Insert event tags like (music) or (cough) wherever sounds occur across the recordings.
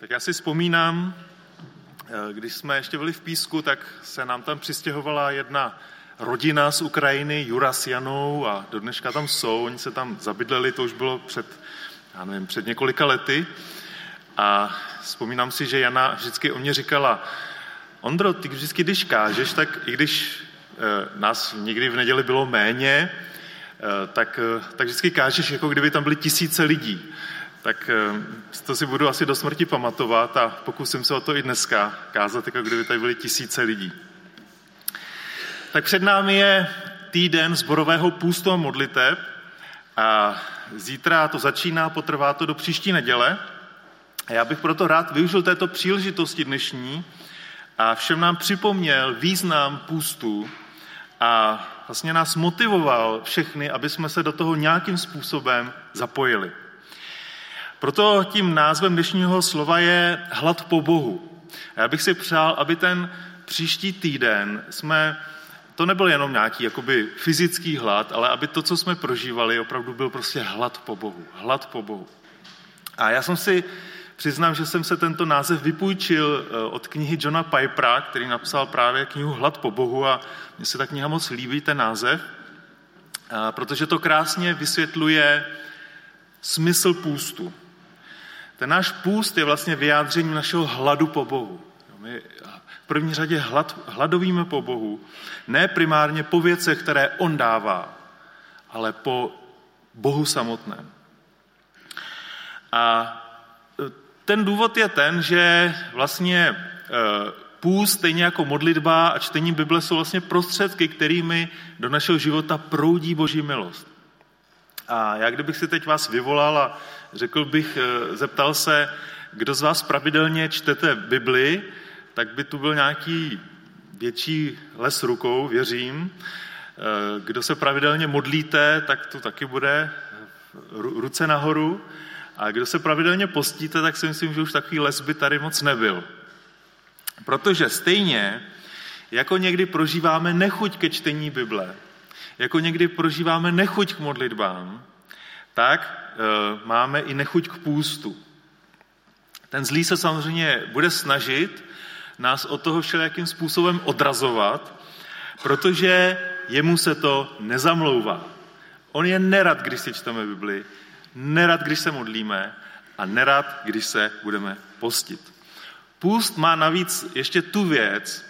Tak já si vzpomínám, eh, když jsme ještě byli v Písku, tak se nám tam přistěhovala jedna rodina z Ukrajiny, Jura s Janou a do dneška tam jsou, oni se tam zabydleli, to už bylo před, já nevím, před několika lety. A vzpomínám si, že Jana vždycky o mě říkala, Ondro, ty vždycky, když kážeš, tak i když e, nás někdy v neděli bylo méně, e, tak, tak vždycky kážeš, jako kdyby tam byly tisíce lidí. Tak to si budu asi do smrti pamatovat a pokusím se o to i dneska kázat, jako kdyby tady byly tisíce lidí. Tak před námi je týden zborového půstu a modliteb a zítra to začíná, potrvá to do příští neděle. A já bych proto rád využil této příležitosti dnešní a všem nám připomněl význam půstu a vlastně nás motivoval všechny, aby jsme se do toho nějakým způsobem zapojili. Proto tím názvem dnešního slova je hlad po Bohu. A já bych si přál, aby ten příští týden jsme, to nebyl jenom nějaký jakoby fyzický hlad, ale aby to, co jsme prožívali, opravdu byl prostě hlad po Bohu. Hlad po Bohu. A já jsem si Přiznám, že jsem se tento název vypůjčil eh, od knihy Johna Pipera, který napsal právě knihu Hlad po Bohu a mně se ta kniha moc líbí, ten název, protože to krásně vysvětluje smysl půstu. Ten náš půst je vlastně vyjádřením našeho hladu po Bohu. My v první řadě hlad, hladovíme po Bohu, ne primárně po věcech, které On dává, ale po Bohu samotném. A ten důvod je ten, že vlastně eh, půst, stejně jako modlitba a čtení Bible jsou vlastně prostředky, kterými do našeho života proudí Boží milost. A já kdybych si teď vás vyvolal a řekl bych, eh, zeptal se, kdo z vás pravidelně čtete Bibli, tak by tu byl nějaký větší les rukou, věřím. Eh, kdo se pravidelně modlíte, tak to taky bude ruce nahoru. A kdo se pravidelně postíte, tak si myslím, že už takový les by tady moc nebyl. Protože stejně, jako někdy prožíváme nechuť ke čtení Bible, jako někdy prožíváme nechuť k modlitbám, tak máme i nechuť k půstu. Ten zlý se samozřejmě bude snažit nás od toho všelijakým způsobem odrazovat, protože jemu se to nezamlouvá. On je nerad, když si čteme Bibli, nerad, když se modlíme a nerad, když se budeme postit. Půst má navíc ještě tu věc,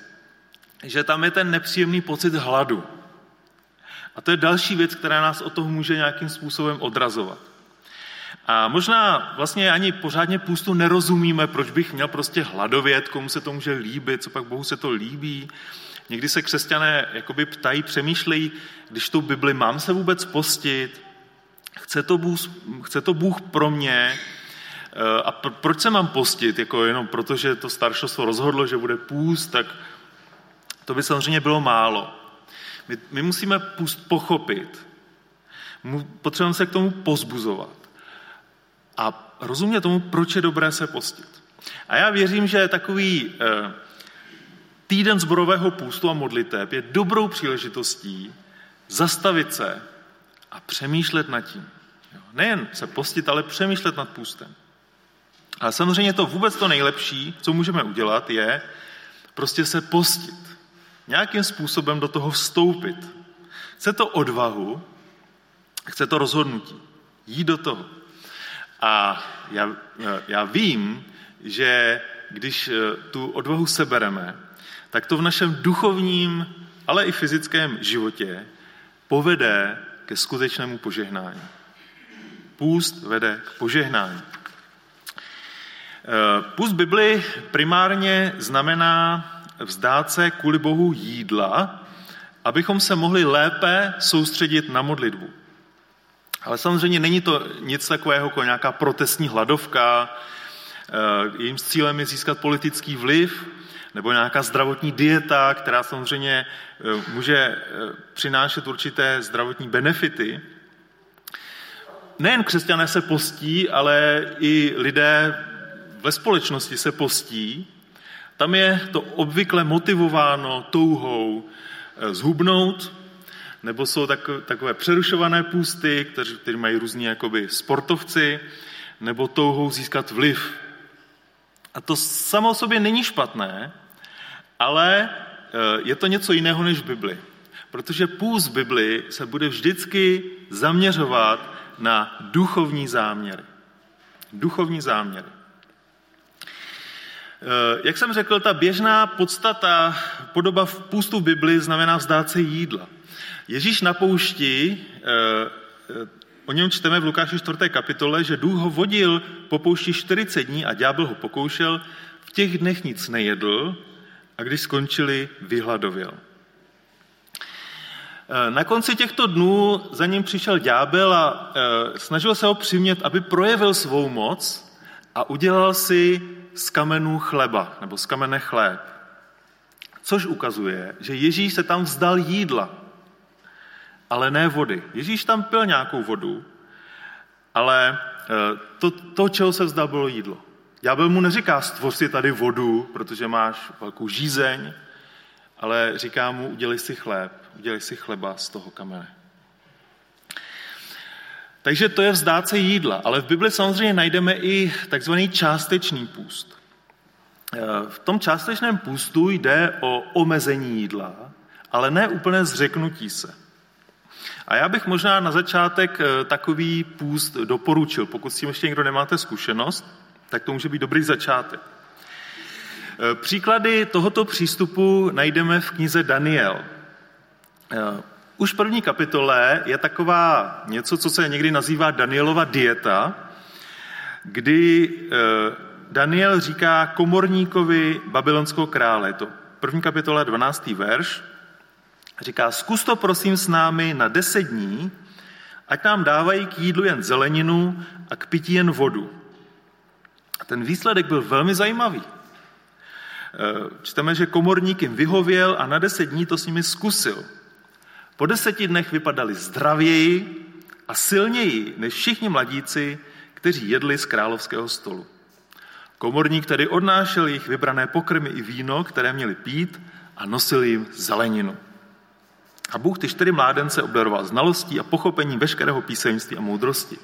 že tam je ten nepříjemný pocit hladu. A to je další věc, která nás od toho může nějakým způsobem odrazovat. A možná vlastně ani pořádně půstu nerozumíme, proč bych měl prostě hladovět, komu se to může líbit, co pak Bohu se to líbí. Někdy se křesťané jakoby ptají, přemýšlejí, když tu Bibli mám se vůbec postit, Chce to Bůh, chce to Bůh pro mě eh, a proč se mám postit? Jako jenom protože to staršostvo rozhodlo, že bude půst, tak to by samozřejmě bylo málo. My, my musíme půst pochopit. Potřebujeme se k tomu pozbuzovat. A rozumět tomu, proč je dobré se postit. A já věřím, že takový eh, týden zborového půstu a modliteb je dobrou příležitostí zastavit se a přemýšlet nad tím. Nejen se postit, ale přemýšlet nad půstem. A samozřejmě to vůbec to nejlepší, co můžeme udělat, je prostě se postit. Nějakým způsobem do toho vstoupit. Chce to odvahu, chce to rozhodnutí. Jít do toho. A já, já vím, že když eh, tu odvahu sebereme, tak to v našem duchovním, ale i fyzickém životě povede ke skutečnému požehnání. Půst vede k požehnání. Eh, půst Bibli primárně znamená vzdát se kvůli Bohu jídla, abychom se mohli lépe soustředit na modlitbu. Ale samozřejmě není to nic takového jako nějaká protestní hladovka, eh, jejím cílem je získat politický vliv, nebo nějaká zdravotní dieta, která samozřejmě eh, může eh, přinášet určité zdravotní benefity. Nejen křesťané se postí, ale i lidé ve společnosti se postí. Tam je to obvykle motivováno touhou zhubnout, nebo jsou takové přerušované půsty, kteří mají různí jakoby sportovci, nebo touhou získat vliv A to samo o sobě není špatné, ale eh, je to něco jiného než Bibli. Protože půst Bibli se bude vždycky zaměřovat na duchovní záměry. Duchovní záměry. Eh, jak jsem řekl, ta běžná podstata, podoba v půstu v Bibli znamená vzdát se jídla. Ježíš na poušti, eh, eh, o něm čteme v Lukáši 4. kapitole, že Duch ho vodil po poušti 40 dní a ďábel ho pokoušel, v těch dnech nic nejedl a když skončili, vyhladověl. Na konci těchto dnů za ním přišel ďábel a snažil se ho přimět, aby projevil svou moc a udělal si z kamenů chleba, nebo z kamene chléb. Což ukazuje, že Ježíš se tam vzdal jídla, ale ne vody. Ježíš tam pil nějakou vodu, ale eh, to, to čeho se vzdal, bylo jídlo. Ďábel mu neříká, stvoř si tady vodu, protože máš velkou žízeň, ale říká mu, udělej si chléb, udělej si chleba z toho kamene. Takže to je vzdát se jídla, ale v Bibli samozřejmě najdeme i takzvaný částečný půst. E, v tom částečném půstu jde o omezení jídla, ale ne úplné zřeknutí se. A já bych možná na začátek e, takový půst doporučil. Pokud s tím ještě někdo nemáte zkušenost, tak to může být dobrý začátek. E, příklady tohoto přístupu najdeme v knize Daniel. Už v první kapitole je taková něco, co se někdy nazývá Danielova dieta, kdy eh, Daniel říká komorníkovi babylonského krále, to první kapitola, 12. verš, říká, zkus to prosím s námi na deset dní, ať nám dávají k jídlu jen zeleninu a k pití jen vodu. A ten výsledek byl velmi zajímavý. Eh, čteme, že komorník jim vyhověl a na deset dní to s nimi zkusil. Po deseti dnech vypadali zdravěji a silněji než všichni mladíci, kteří jedli z královského stolu. Komorník tedy odnášel jejich vybrané pokrmy i víno, které měli pít a nosil jim zeleninu. A Bůh ty čtyři mládence obdaroval znalostí a pochopení veškerého písemství a moudrosti.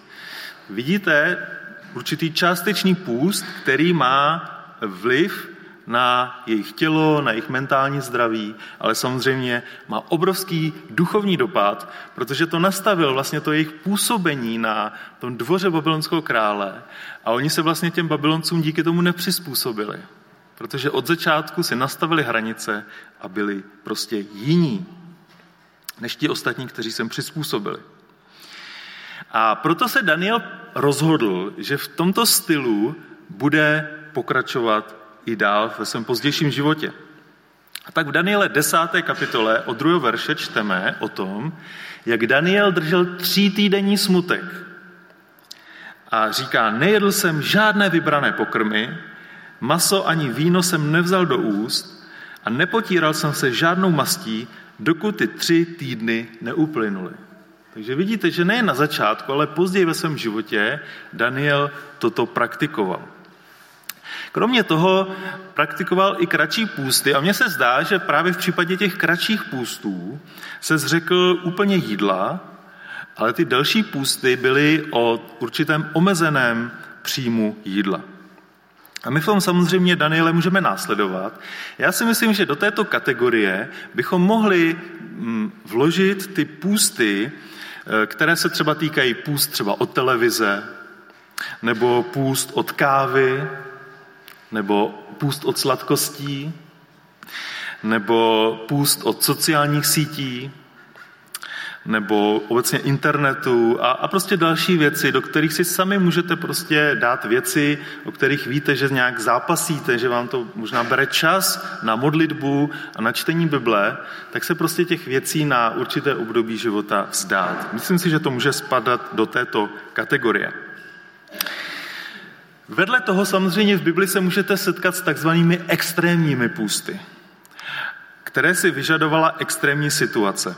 Vidíte určitý částečný půst, který má vliv na jejich tělo, na jejich mentální zdraví, ale samozřejmě má obrovský duchovní dopad, protože to nastavil vlastně to jejich působení na tom dvoře babylonského krále a oni se vlastně těm babyloncům díky tomu nepřizpůsobili, protože od začátku si nastavili hranice a byli prostě jiní než ti ostatní, kteří se přizpůsobili. A proto se Daniel rozhodl, že v tomto stylu bude pokračovat i dál ve svém pozdějším životě. A tak v Daniele 10. kapitole od 2. verše čteme o tom, jak Daniel držel tří týdenní smutek. A říká, nejedl jsem žádné vybrané pokrmy, maso ani víno jsem nevzal do úst a nepotíral jsem se žádnou mastí, dokud ty tři týdny neuplynuly. Takže vidíte, že nejen na začátku, ale později ve svém životě Daniel toto praktikoval. Kromě toho praktikoval i kratší půsty a mně se zdá, že právě v případě těch kratších půstů se zřekl úplně jídla, ale ty delší půsty byly o určitém omezeném příjmu jídla. A my v tom samozřejmě Daniele můžeme následovat. Já si myslím, že do této kategorie bychom mohli mm, vložit ty půsty, eh, které se třeba týkají půst třeba od televize, nebo půst od kávy, nebo půst od sladkostí, nebo půst od sociálních sítí, nebo obecně internetu a, a prostě další věci, do kterých si sami můžete prostě dát věci, o kterých víte, že nějak zápasíte, že vám to možná bere čas na modlitbu a na čtení Bible, tak se prostě těch věcí na určité období života vzdát. Myslím si, že to může spadat do této kategorie. Vedle toho samozřejmě v Bibli se můžete setkat s takzvanými extrémními půsty, které si vyžadovala extrémní situace.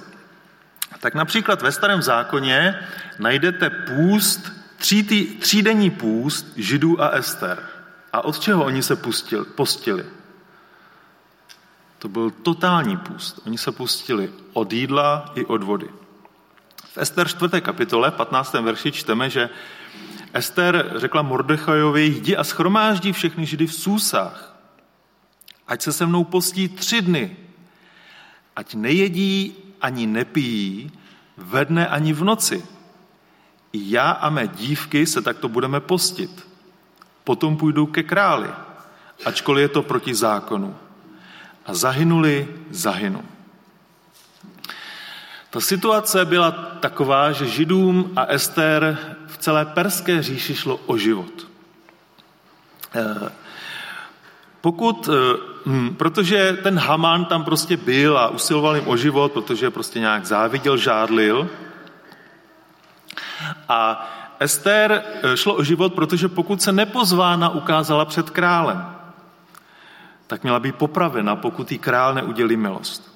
Tak například ve starém zákoně najdete půst, tří, třídenní půst židů a Ester. A od čeho oni se pustili, postili? To byl totální půst. Oni se pustili od jídla i od vody. V V Ester 4. kapitole, 15. verši čteme, že Ester řekla Mordechajovi, jdi a schromáždí všechny židy v Súsách, ať se se mnou postí tři dny, ať nejedí ani nepijí ve dne ani v noci. I já a mé dívky se takto budeme postit. Potom půjdu ke králi, ačkoliv je to proti zákonu. A zahynuli, zahynu. Ta situace byla taková, že Židům a Ester v celé perské říši šlo o život. Eh, pokud, eh, hm, protože ten Haman tam prostě byl a usiloval jim o život, protože prostě nějak záviděl, žádlil. A Ester eh, šlo o život, protože pokud se nepozvána ukázala před králem, tak měla být popravena, pokud jí král neudělí milost.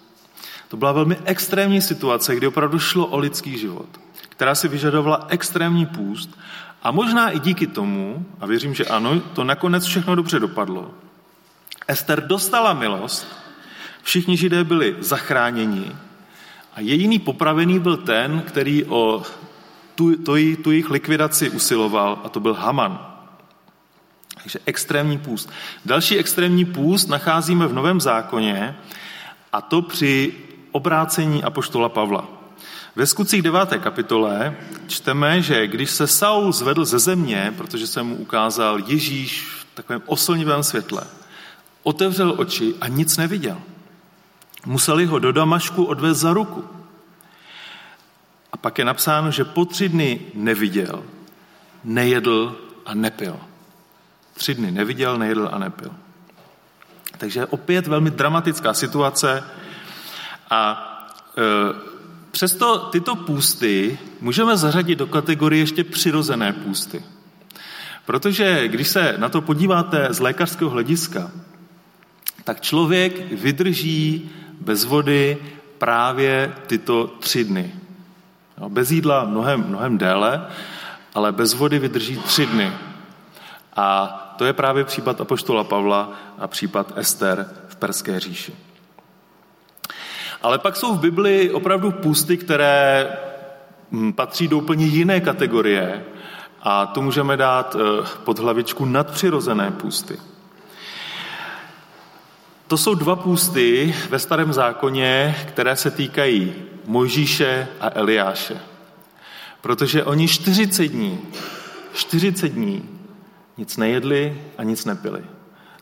To byla velmi extrémní situace, kdy opravdu šlo o lidský život, která si vyžadovala extrémní půst a možná i díky tomu, a věřím, že ano, to nakonec všechno dobře dopadlo, Ester dostala milost, všichni židé byli zachráněni a jediný popravený byl ten, který o tu, tu, tu jejich likvidaci usiloval a to byl Haman. Takže extrémní půst. Další extrémní půst nacházíme v Novém zákoně a to při obrácení apoštola Pavla. Ve skutcích 9. kapitole čteme, že když se Saul zvedl ze země, protože se mu ukázal Ježíš v takovém oslnivém světle, otevřel oči a nic neviděl. Museli ho do Damašku odvést za ruku. A pak je napsáno, že po tři dny neviděl, nejedl a nepil. Tři dny neviděl, nejedl a nepil. Takže opět velmi dramatická situace a e, přesto tyto půsty můžeme zařadit do kategorie ještě přirozené půsty. Protože když se na to podíváte z lékařského hlediska, tak člověk vydrží bez vody právě tyto tři dny. Bez jídla mnohem, mnohem déle, ale bez vody vydrží tři dny. A to je právě případ Apoštola Pavla a případ Ester v Perské říši. Ale pak jsou v Bibli opravdu půsty, které hm, patří do úplně jiné kategorie a to můžeme dát eh, pod hlavičku nadpřirozené půsty. To jsou dva půsty ve starém zákoně, které se týkají Mojžíše a Eliáše. Protože oni 40 dní, 40 dní nic nejedli a nic nepili.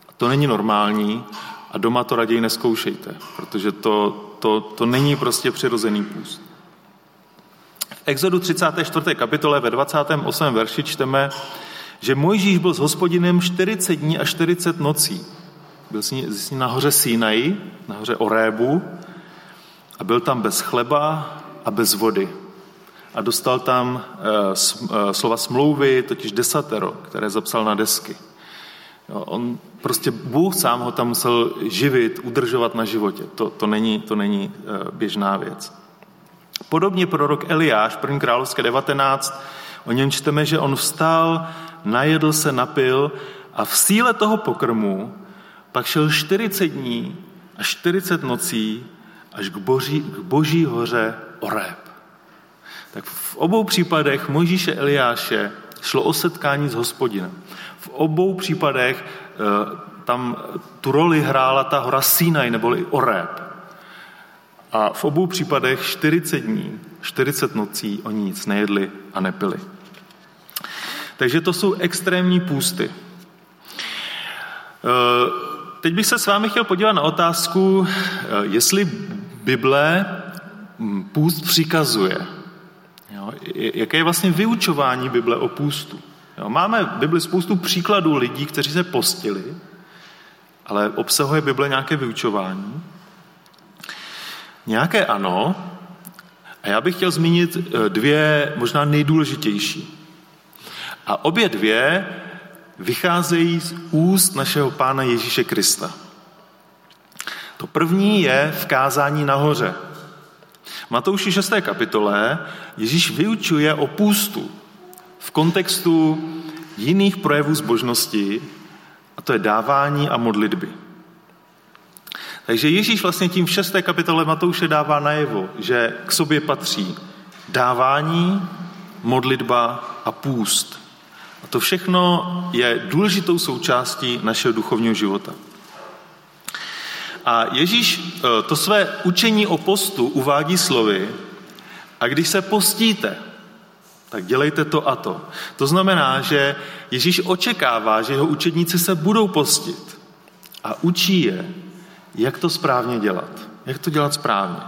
A to není normální a doma to raději neskoušejte, protože to, to, to není prostě přirozený půst. V Exodu 34. kapitole ve 28. verši čteme, že Mojžíš byl s hospodinem 40 dní a 40 nocí. Byl s ní, s ní nahoře Sinai, nahoře Orébu a byl tam bez chleba a bez vody. A dostal tam uh, slova smlouvy, totiž desatero, které zapsal na desky. On prostě Bůh sám ho tam musel živit, udržovat na životě. To, to není, to není uh, běžná věc. Podobně prorok Eliáš, 1. královské 19, o něm čteme, že on vstal, najedl se, napil a v síle toho pokrmu pak šel 40 dní a 40 nocí až k boží, k boží hoře Oreb. Tak v obou případech Mojžíše Eliáše šlo o setkání s hospodinem. V obou případech eh, tam tu roli hrála ta hora Sinai neboli Oreb. A v obou případech 40 dní, 40 nocí oni nic nejedli a nepili. Takže to jsou extrémní půsty. Teď bych se s vámi chtěl podívat na otázku, eh, jestli Bible hm, půst přikazuje. Jo, jaké je vlastně vyučování Bible o půstu? Jo, máme v Bibli spoustu příkladů lidí, kteří se postili, ale obsahuje Bible nějaké vyučování? Nějaké ano. A já bych chtěl zmínit eh, dvě možná nejdůležitější. A obě dvě vycházejí z úst našeho Pána Ježíše Krista. To první je v kázání nahoře. V Matouši 6. kapitole Ježíš vyučuje o půstu v kontextu jiných projevů zbožnosti, a to je dávání a modlitby. Takže Ježíš vlastně tím v 6. kapitole Matouše dává najevo, že k sobě patří dávání, modlitba a půst. A to všechno je důležitou součástí našeho duchovního života. A Ježíš eh, to své učení o postu uvádí slovy, a když se postíte, tak dělejte to a to. To znamená, že Ježíš očekává, že jeho učedníci se budou postit a učí je, jak to správně dělat. Jak to dělat správně.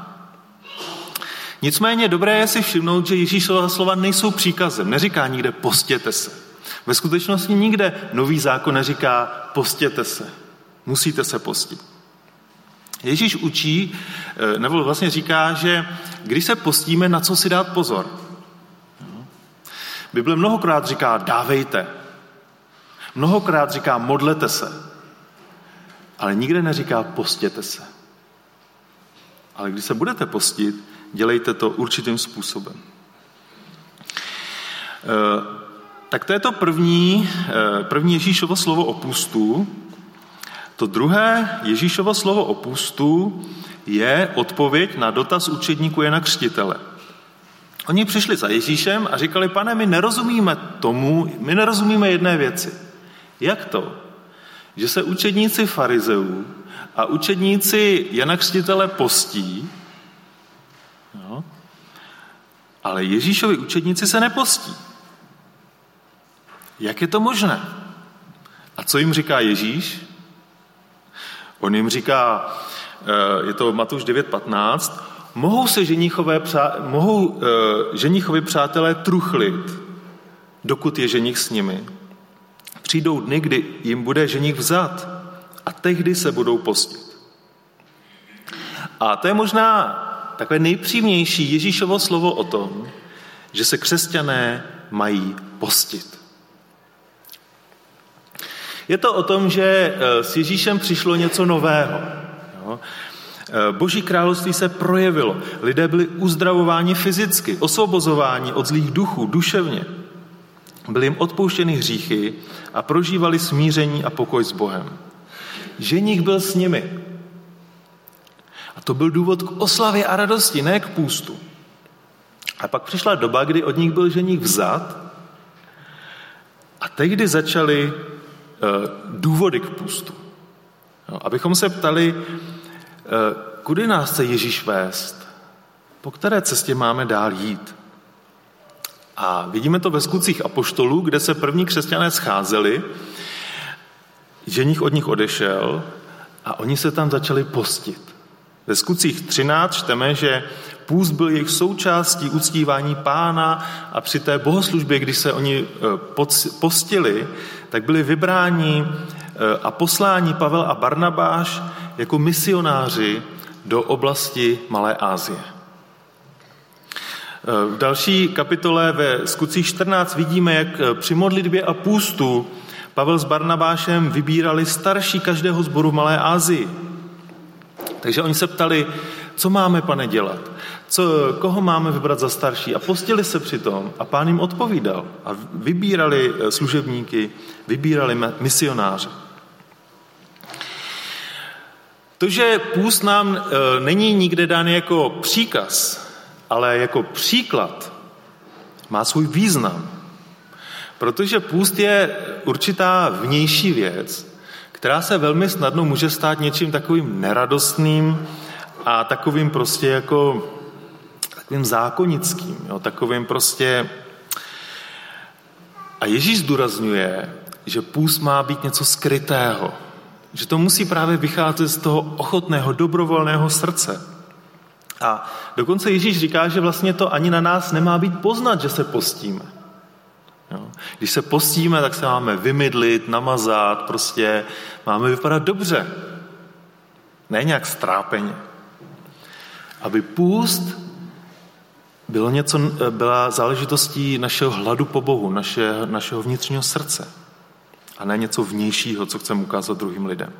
Nicméně dobré je si všimnout, že Ježíšova slova nejsou příkazem. Neříká nikde postěte se. Ve skutečnosti nikde nový zákon neříká postěte se. Musíte se postit. Ježíš učí, eh, nebo vlastně říká, že když se postíme, na co si dát pozor. Bible mnohokrát říká dávejte. Mnohokrát říká modlete se. Ale nikde neříká postěte se. Ale když se budete postit, dělejte to určitým způsobem. Tak to je to první, eh, první Ježíšovo slovo o pustu. To druhé Ježíšovo slovo o pustu je odpověď na dotaz učedníku Jana Křtitele. Oni přišli za Ježíšem a říkali, pane, my nerozumíme tomu, my nerozumíme jedné věci. Jak to? Že se učedníci farizeů a učedníci Jana Křtitele postí, jo, ale Ježíšovi učedníci se nepostí. Jak je to možné? A co jim říká Ježíš? On jim říká, eh, je to Matuš 9.15, mohou se ženíchové, mohou eh, ženíchovi přátelé truchlit, dokud je ženich s nimi. Přijdou dny, kdy jim bude ženich vzat a tehdy se budou postit. A to je možná takové nejpřímnější Ježíšovo slovo o tom, že se křesťané mají postit. Je to o tom, že eh, s Ježíšem přišlo něco nového. Eh, Boží království se projevilo. Lidé byli uzdravováni fyzicky, osvobozováni od zlých duchů, duševně. Byly jim odpouštěny hříchy a prožívali smíření a pokoj s Bohem. Ženich byl s nimi. A to byl důvod k oslavě a radosti, ne k půstu. A pak přišla doba, kdy od nich byl ženich vzat a tehdy začali důvody k půstu. Abychom se ptali, eh, kudy nás chce Ježíš vést, po které cestě máme dál jít. A vidíme to ve skutcích apoštolů, kde se první křesťané scházeli, ženich od nich odešel a oni se tam začali postit. Ve skutcích 13 čteme, že půst byl jejich součástí uctívání pána a při té bohoslužbě, když se oni eh, postili, tak byli vybráni eh, a poslání Pavel a Barnabáš jako misionáři do oblasti Malé Ázie. Eh, v další kapitole ve skutcích 14 vidíme, jak při modlitbě a půstu Pavel s Barnabášem vybírali starší každého zboru Malé Ázii. Takže oni se ptali, co máme, pane, dělat? Co, koho máme vybrat za starší? A postili se přitom a pán jim odpovídal. A vybírali eh, služebníky, vybírali misionáře. To, že půst nám e, není nikde dán jako příkaz, ale jako příklad, má svůj význam. Protože půst je určitá vnější věc, která se velmi snadno může stát něčím takovým neradostným a takovým prostě jako takovým zákonickým, jo, takovým prostě... A Ježíš zdůrazňuje, že půst má být něco skrytého, že to musí právě vycházet z toho ochotného, dobrovolného srdce. A dokonce Ježíš říká, že vlastně to ani na nás nemá být poznat, že se postíme. Jo. Když se postíme, tak se máme vymydlit, namazat, prostě máme vypadat dobře. Ne nějak strápeně. Aby půst bylo něco, byla záležitostí našeho hladu po Bohu, naše, našeho vnitřního srdce. A ne něco vnějšího, co chceme ukázat druhým lidem.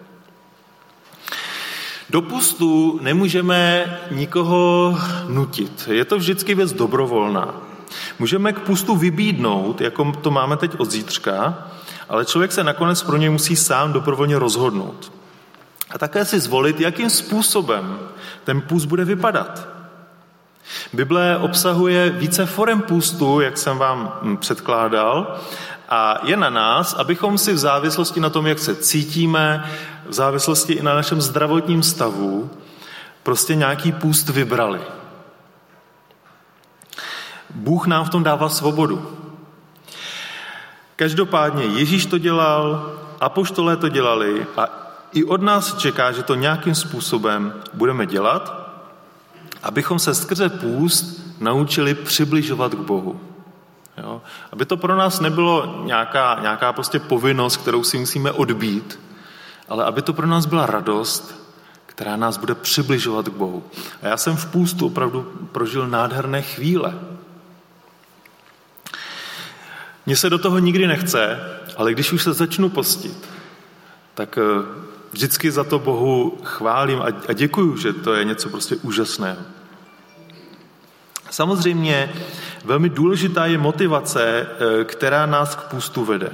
Do pustu nemůžeme nikoho nutit. Je to vždycky věc dobrovolná. Můžeme k pustu vybídnout, jako to máme teď od zítřka, ale člověk se nakonec pro něj musí sám dobrovolně rozhodnout. A také si zvolit, jakým způsobem ten půst bude vypadat. Bible obsahuje více forem půstu, jak jsem vám hm, předkládal, a je na nás, abychom si v závislosti na tom, jak se cítíme, v závislosti i na našem zdravotním stavu, prostě nějaký půst vybrali. Bůh nám v tom dává svobodu. Každopádně Ježíš to dělal, apoštolé to dělali a i od nás čeká, že to nějakým způsobem budeme dělat, abychom se skrze půst naučili přibližovat k Bohu. Jo? Aby to pro nás nebylo nějaká, nějaká prostě povinnost, kterou si musíme odbít, ale aby to pro nás byla radost, která nás bude přibližovat k Bohu. A já jsem v půstu opravdu prožil nádherné chvíle. Mně se do toho nikdy nechce, ale když už se začnu postit, tak eh, vždycky za to Bohu chválím a děkuju, že to je něco prostě úžasného. Samozřejmě velmi důležitá je motivace, eh, která nás k půstu vede.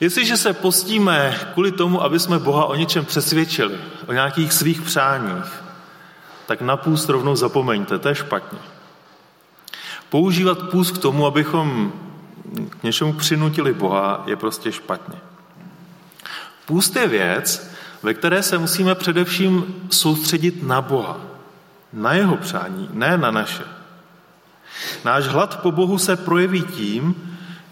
Jestliže se postíme kvůli tomu, aby jsme Boha o něčem přesvědčili, o nějakých svých přáních, tak na půst rovnou zapomeňte, to je špatně. Používat půst k tomu, abychom k něčemu přinutili Boha, je prostě špatně. Půst je věc, ve které se musíme především soustředit na Boha, na jeho přání, ne na naše. Náš hlad po Bohu se projeví tím,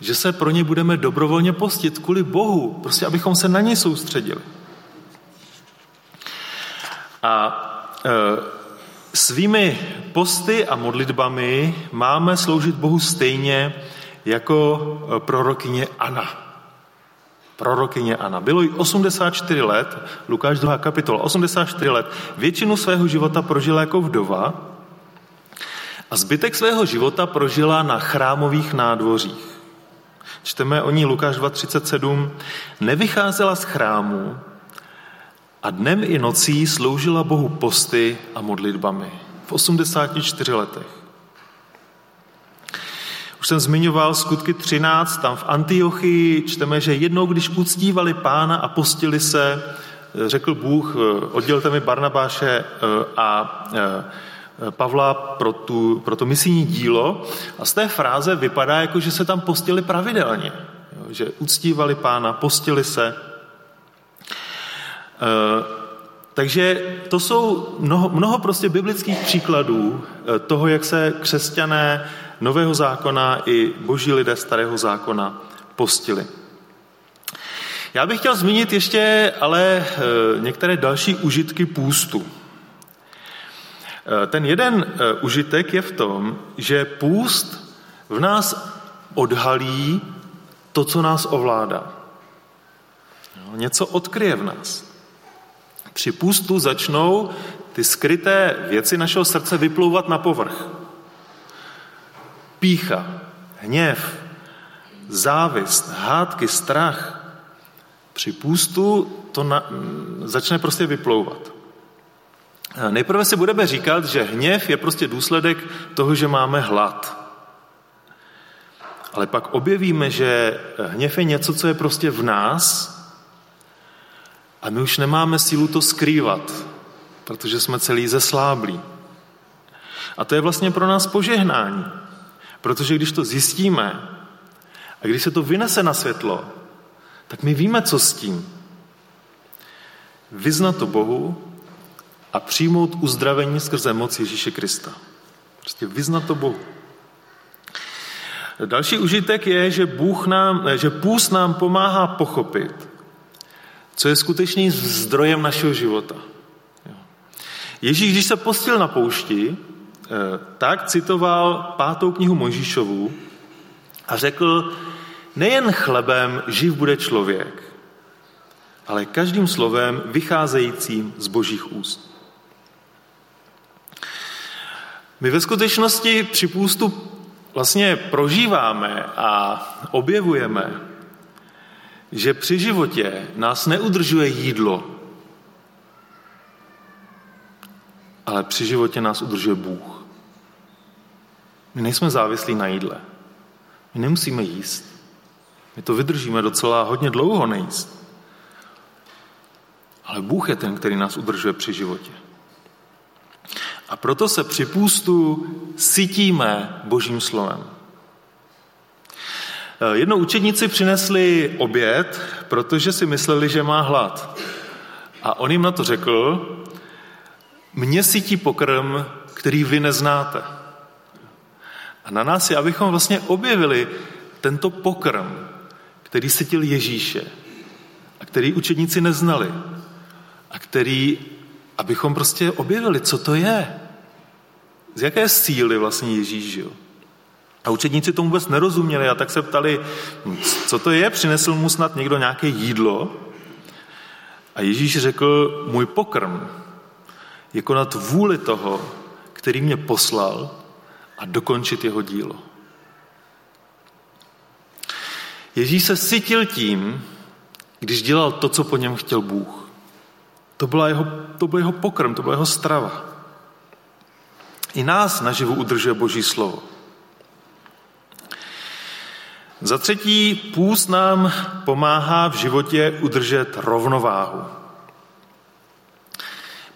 že se pro ně budeme dobrovolně postit kvůli Bohu, prostě abychom se na něj soustředili. A e, svými posty a modlitbami máme sloužit Bohu stejně jako e, prorokyně Ana. Prorokyně Ana. Bylo jí 84 let, Lukáš 2. kapitola, 84 let. Většinu svého života prožila jako vdova a zbytek svého života prožila na chrámových nádvořích. Čteme o ní Lukáš 2.37. Nevycházela z chrámu a dnem i nocí sloužila Bohu posty a modlitbami. V 84 letech. Už jsem zmiňoval skutky 13, tam v Antiochii. Čteme, že jednou, když uctívali pána a postili se, řekl Bůh, oddělte mi Barnabáše eh, a eh, Pavla pro, tu, pro to misijní dílo. A z té fráze vypadá, jako že se tam postili pravidelně, že uctívali pána, postili se. Takže to jsou mnoho, mnoho prostě biblických příkladů toho, jak se křesťané Nového zákona i boží lidé Starého zákona postili. Já bych chtěl zmínit ještě ale e, některé další užitky půstu. Eh, ten jeden eh, užitek je v tom, že půst v nás odhalí to, co nás ovládá. Něco odkryje v nás. Při půstu začnou ty skryté věci našeho srdce vyplouvat na povrch. Pícha, hněv, závist, hádky, strach. Při půstu to na, začne prostě vyplouvat. Nejprve si budeme říkat, že hněv je prostě důsledek toho, že máme hlad. Ale pak objevíme, že hněv je něco, co je prostě v nás a my už nemáme sílu to skrývat, protože jsme celý zesláblí. A to je vlastně pro nás požehnání, protože když to zjistíme a když se to vynese na světlo, tak my víme, co s tím. Vyznat to Bohu a přijmout uzdravení skrze moc Ježíše Krista. Prostě vyznat to Bohu. Další užitek je, že, Bůh nám, že půst nám pomáhá pochopit, co je skutečným zdrojem našeho života. Ježíš, když se postil na poušti, tak citoval pátou knihu Mojžíšovu a řekl, nejen chlebem živ bude člověk, ale každým slovem vycházejícím z božích úst. My ve skutečnosti při půstu vlastně prožíváme a objevujeme, že při životě nás neudržuje jídlo, ale při životě nás udržuje Bůh. My nejsme závislí na jídle. My nemusíme jíst. My to vydržíme docela hodně dlouho nejíst. Ale Bůh je ten, který nás udržuje při životě. A proto se při půstu sytíme božím slovem. Eh, jednou učedníci přinesli oběd, protože si mysleli, že má hlad. A on jim na to řekl, mě sytí pokrm, který vy neznáte. A na nás je, abychom vlastně objevili tento pokrm, který sytil Ježíše a který učedníci neznali a který, abychom prostě objevili, co to je. Z jaké síly vlastně Ježíš žil. A učedníci tomu vůbec nerozuměli a tak se ptali, co to je, přinesl mu snad někdo nějaké jídlo? A Ježíš řekl, můj pokrm je konat vůli toho, který mě poslal a dokončit jeho dílo. Ježíš se sytil tím, když dělal to, co po něm chtěl Bůh. To, byla jeho, to byl jeho pokrm, to byla jeho strava. I nás naživu udržuje Boží slovo. Za třetí, půst nám pomáhá v životě udržet rovnováhu.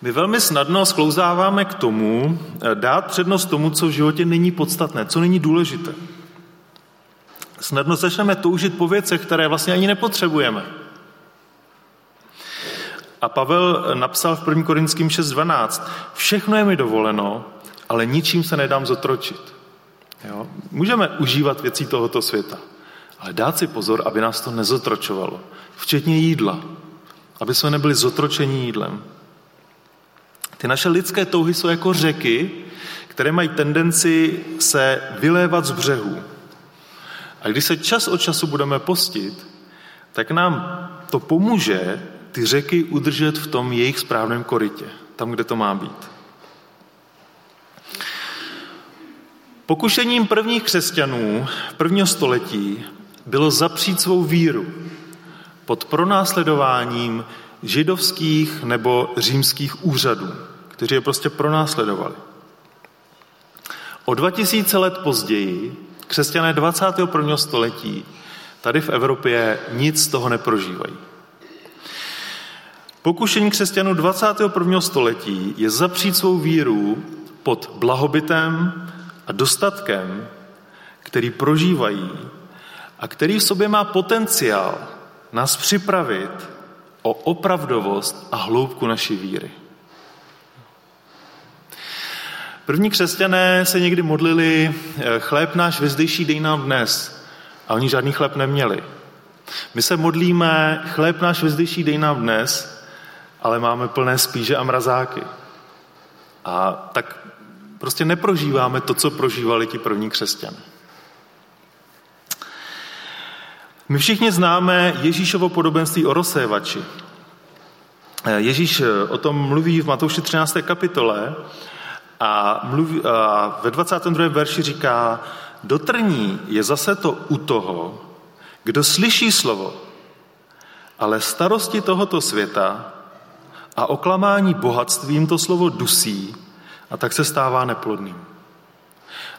My velmi snadno sklouzáváme k tomu, eh, dát přednost tomu, co v životě není podstatné, co není důležité. Snadno začneme toužit po věcech, které vlastně ani nepotřebujeme. A Pavel napsal v 1. Korinským 6.12, všechno je mi dovoleno, ale ničím se nedám zotročit. Jo? Můžeme užívat věcí tohoto světa, ale dát si pozor, aby nás to nezotročovalo, včetně jídla, aby jsme nebyli zotročeni jídlem. Ty naše lidské touhy jsou jako řeky, které mají tendenci se vylévat z břehů. A když se čas od času budeme postit, tak nám to pomůže ty řeky udržet v tom jejich správném korytě, tam, kde to má být. Pokušením prvních křesťanů prvního století bylo zapřít svou víru pod pronásledováním židovských nebo římských úřadů, kteří je prostě pronásledovali. O 2000 let později křesťané 21. století tady v Evropě nic z toho neprožívají. Pokušení křesťanů 21. století je zapřít svou víru pod blahobytem a dostatkem, který prožívají a který v sobě má potenciál nás připravit o opravdovost a hloubku naší víry. První křesťané se někdy modlili, eh, chléb náš vezdejší dej nám dnes. A oni žádný chléb neměli. My se modlíme, chléb náš vezdejší dej nám dnes, ale máme plné spíže a mrazáky. A tak prostě neprožíváme to, co prožívali ti první křesťané. My všichni známe Ježíšovo podobenství o rozsévači. Eh, Ježíš eh, o tom mluví v Matouši 13. kapitole a, mluví, a ve 22. verši říká, dotrní je zase to u toho, kdo slyší slovo, ale starosti tohoto světa a oklamání bohatstvím to slovo dusí a tak se stává neplodným.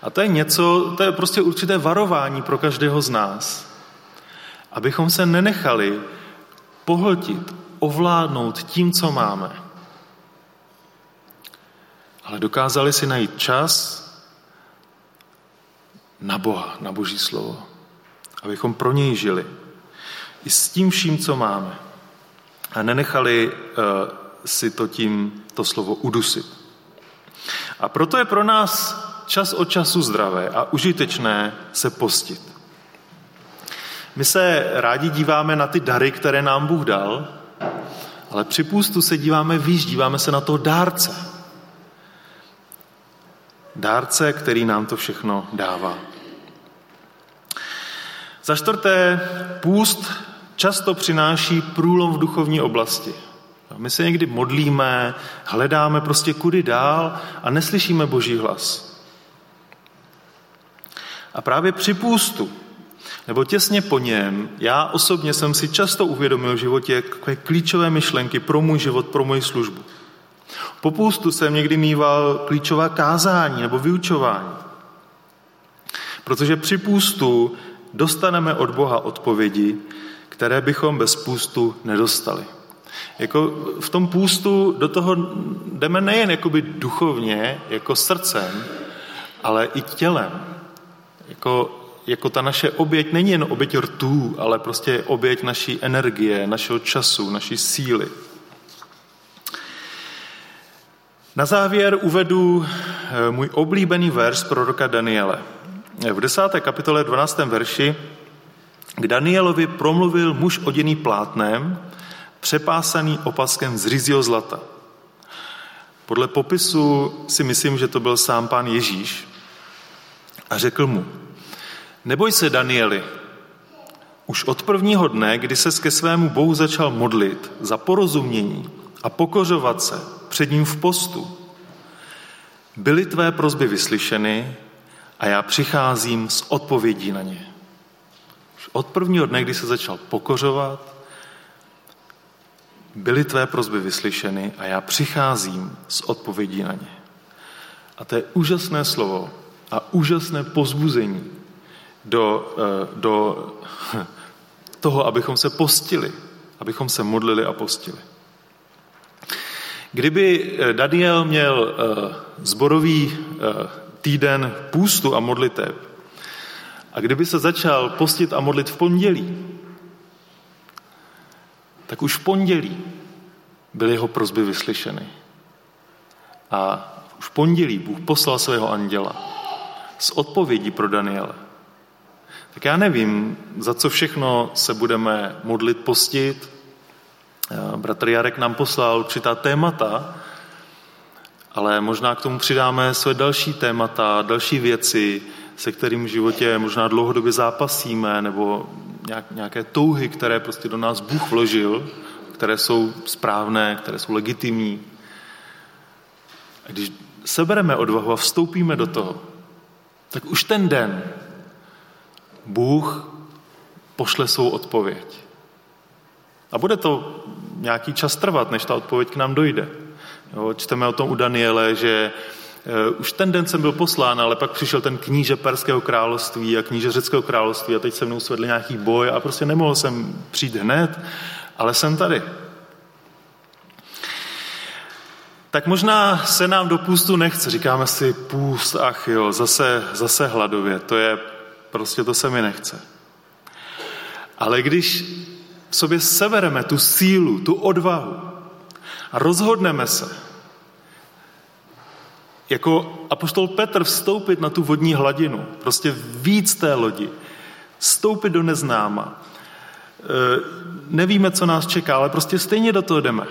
A to je něco, to je prostě určité varování pro každého z nás, abychom se nenechali pohltit, ovládnout tím, co máme ale dokázali si najít čas na Boha, na Boží slovo, abychom pro něj žili. I s tím vším, co máme. A nenechali uh, si to tím to slovo udusit. A proto je pro nás čas od času zdravé a užitečné se postit. My se rádi díváme na ty dary, které nám Bůh dal, ale při půstu se díváme výš, díváme se na toho dárce, Dárce, který nám to všechno dává. Za čtvrté, půst často přináší průlom v duchovní oblasti. My se někdy modlíme, hledáme prostě kudy dál a neslyšíme Boží hlas. A právě při půstu, nebo těsně po něm, já osobně jsem si často uvědomil v životě klíčové myšlenky pro můj život, pro moji službu. Po půstu jsem někdy mýval klíčová kázání nebo vyučování. Protože při půstu dostaneme od Boha odpovědi, které bychom bez půstu nedostali. Jako v tom půstu do toho jdeme nejen jakoby duchovně, jako srdcem, ale i tělem. Jako, jako ta naše oběť není jen oběť rtů, ale prostě oběť naší energie, našeho času, naší síly. Na závěr uvedu eh, můj oblíbený verš proroka Daniele. V desáté kapitole 12. verši k Danielovi promluvil muž oděný plátnem, přepásaný opaskem z rizího zlata. Podle popisu si myslím, že to byl sám pán Ježíš a řekl mu, neboj se, Danieli, už od prvního dne, kdy se ke svému Bohu začal modlit za porozumění a pokořovat se před ním v postu, byly tvé prozby vyslyšeny a já přicházím s odpovědí na ně. Od prvního dne, kdy se začal pokořovat, byly tvé prozby vyslyšeny a já přicházím s odpovědí na ně. A to je úžasné slovo a úžasné pozbuzení do, eh, do (laughs) toho, abychom se postili, abychom se modlili a postili. Kdyby eh, Daniel měl eh, zborový týden půstu a modliteb a kdyby se začal postit a modlit v pondělí, tak už v pondělí byly jeho prozby vyslyšeny. A už v pondělí Bůh poslal svého anděla s odpovědí pro Daniela. Tak já nevím, za co všechno se budeme modlit, postit. Bratr Jarek nám poslal určitá témata, ale možná k tomu přidáme své další témata, další věci, se kterým v životě možná dlouhodobě zápasíme, nebo nějaké touhy, které prostě do nás Bůh vložil, které jsou správné, které jsou legitimní. A když sebereme odvahu a vstoupíme do toho, tak už ten den Bůh pošle svou odpověď. A bude to nějaký čas trvat, než ta odpověď k nám dojde. Jo, čteme o tom u Daniele, že uh, už ten den jsem byl poslán, ale pak přišel ten kníže Perského království a kníže Řeckého království a teď se mnou svedli nějaký boj a prostě nemohl jsem přijít hned, ale jsem tady. Tak možná se nám do půstu nechce. Říkáme si půst, ach jo, zase, zase hladově. To je, prostě to se mi nechce. Ale když v sobě severeme tu sílu, tu odvahu a rozhodneme se, jako apoštol Petr vstoupit na tu vodní hladinu, prostě víc té lodi, vstoupit do neznáma. E, nevíme, co nás čeká, ale prostě stejně do toho jdeme.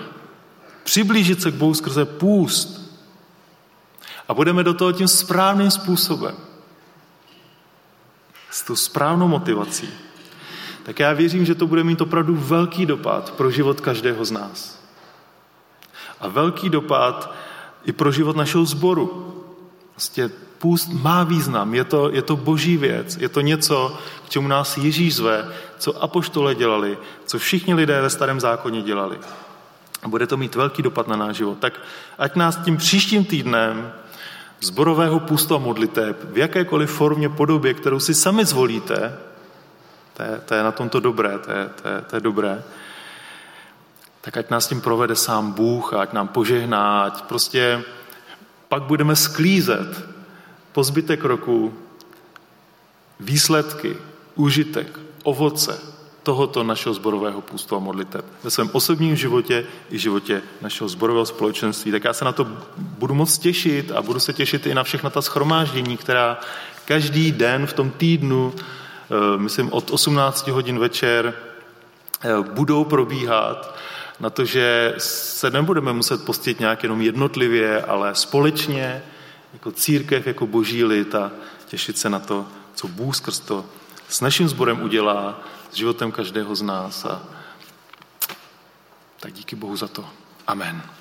Přiblížit se k Bohu skrze půst. A budeme do toho tím správným způsobem. S tou správnou motivací. Tak já věřím, že to bude mít opravdu velký dopad pro život každého z nás. A velký dopad i pro život našeho sboru. Prostě půst má význam, je to, je to boží věc, je to něco, k čemu nás Ježíš zve, co apoštole dělali, co všichni lidé ve starém zákoně dělali. A bude to mít velký dopad na náš život. Tak ať nás tím příštím týdnem zborového půstu a modliteb v jakékoliv formě, podobě, kterou si sami zvolíte, to je, to je na tomto dobré, to je, to, je, to je dobré, tak ať nás tím provede sám Bůh ať nám požehná, ať prostě pak budeme sklízet po zbytek roku výsledky, užitek, ovoce tohoto našeho zborového půstu a modliteb. Ve svém osobním životě i životě našeho zborového společenství. Tak já se na to budu moc těšit a budu se těšit i na všechna ta schromáždění, která každý den v tom týdnu, myslím od 18 hodin večer, eh, budou probíhat na to, že se nebudeme muset postit nějak jenom jednotlivě, ale společně, jako církev, jako boží lid a těšit se na to, co Bůh skrz to s naším sborem udělá, s životem každého z nás. A tak díky Bohu za to. Amen.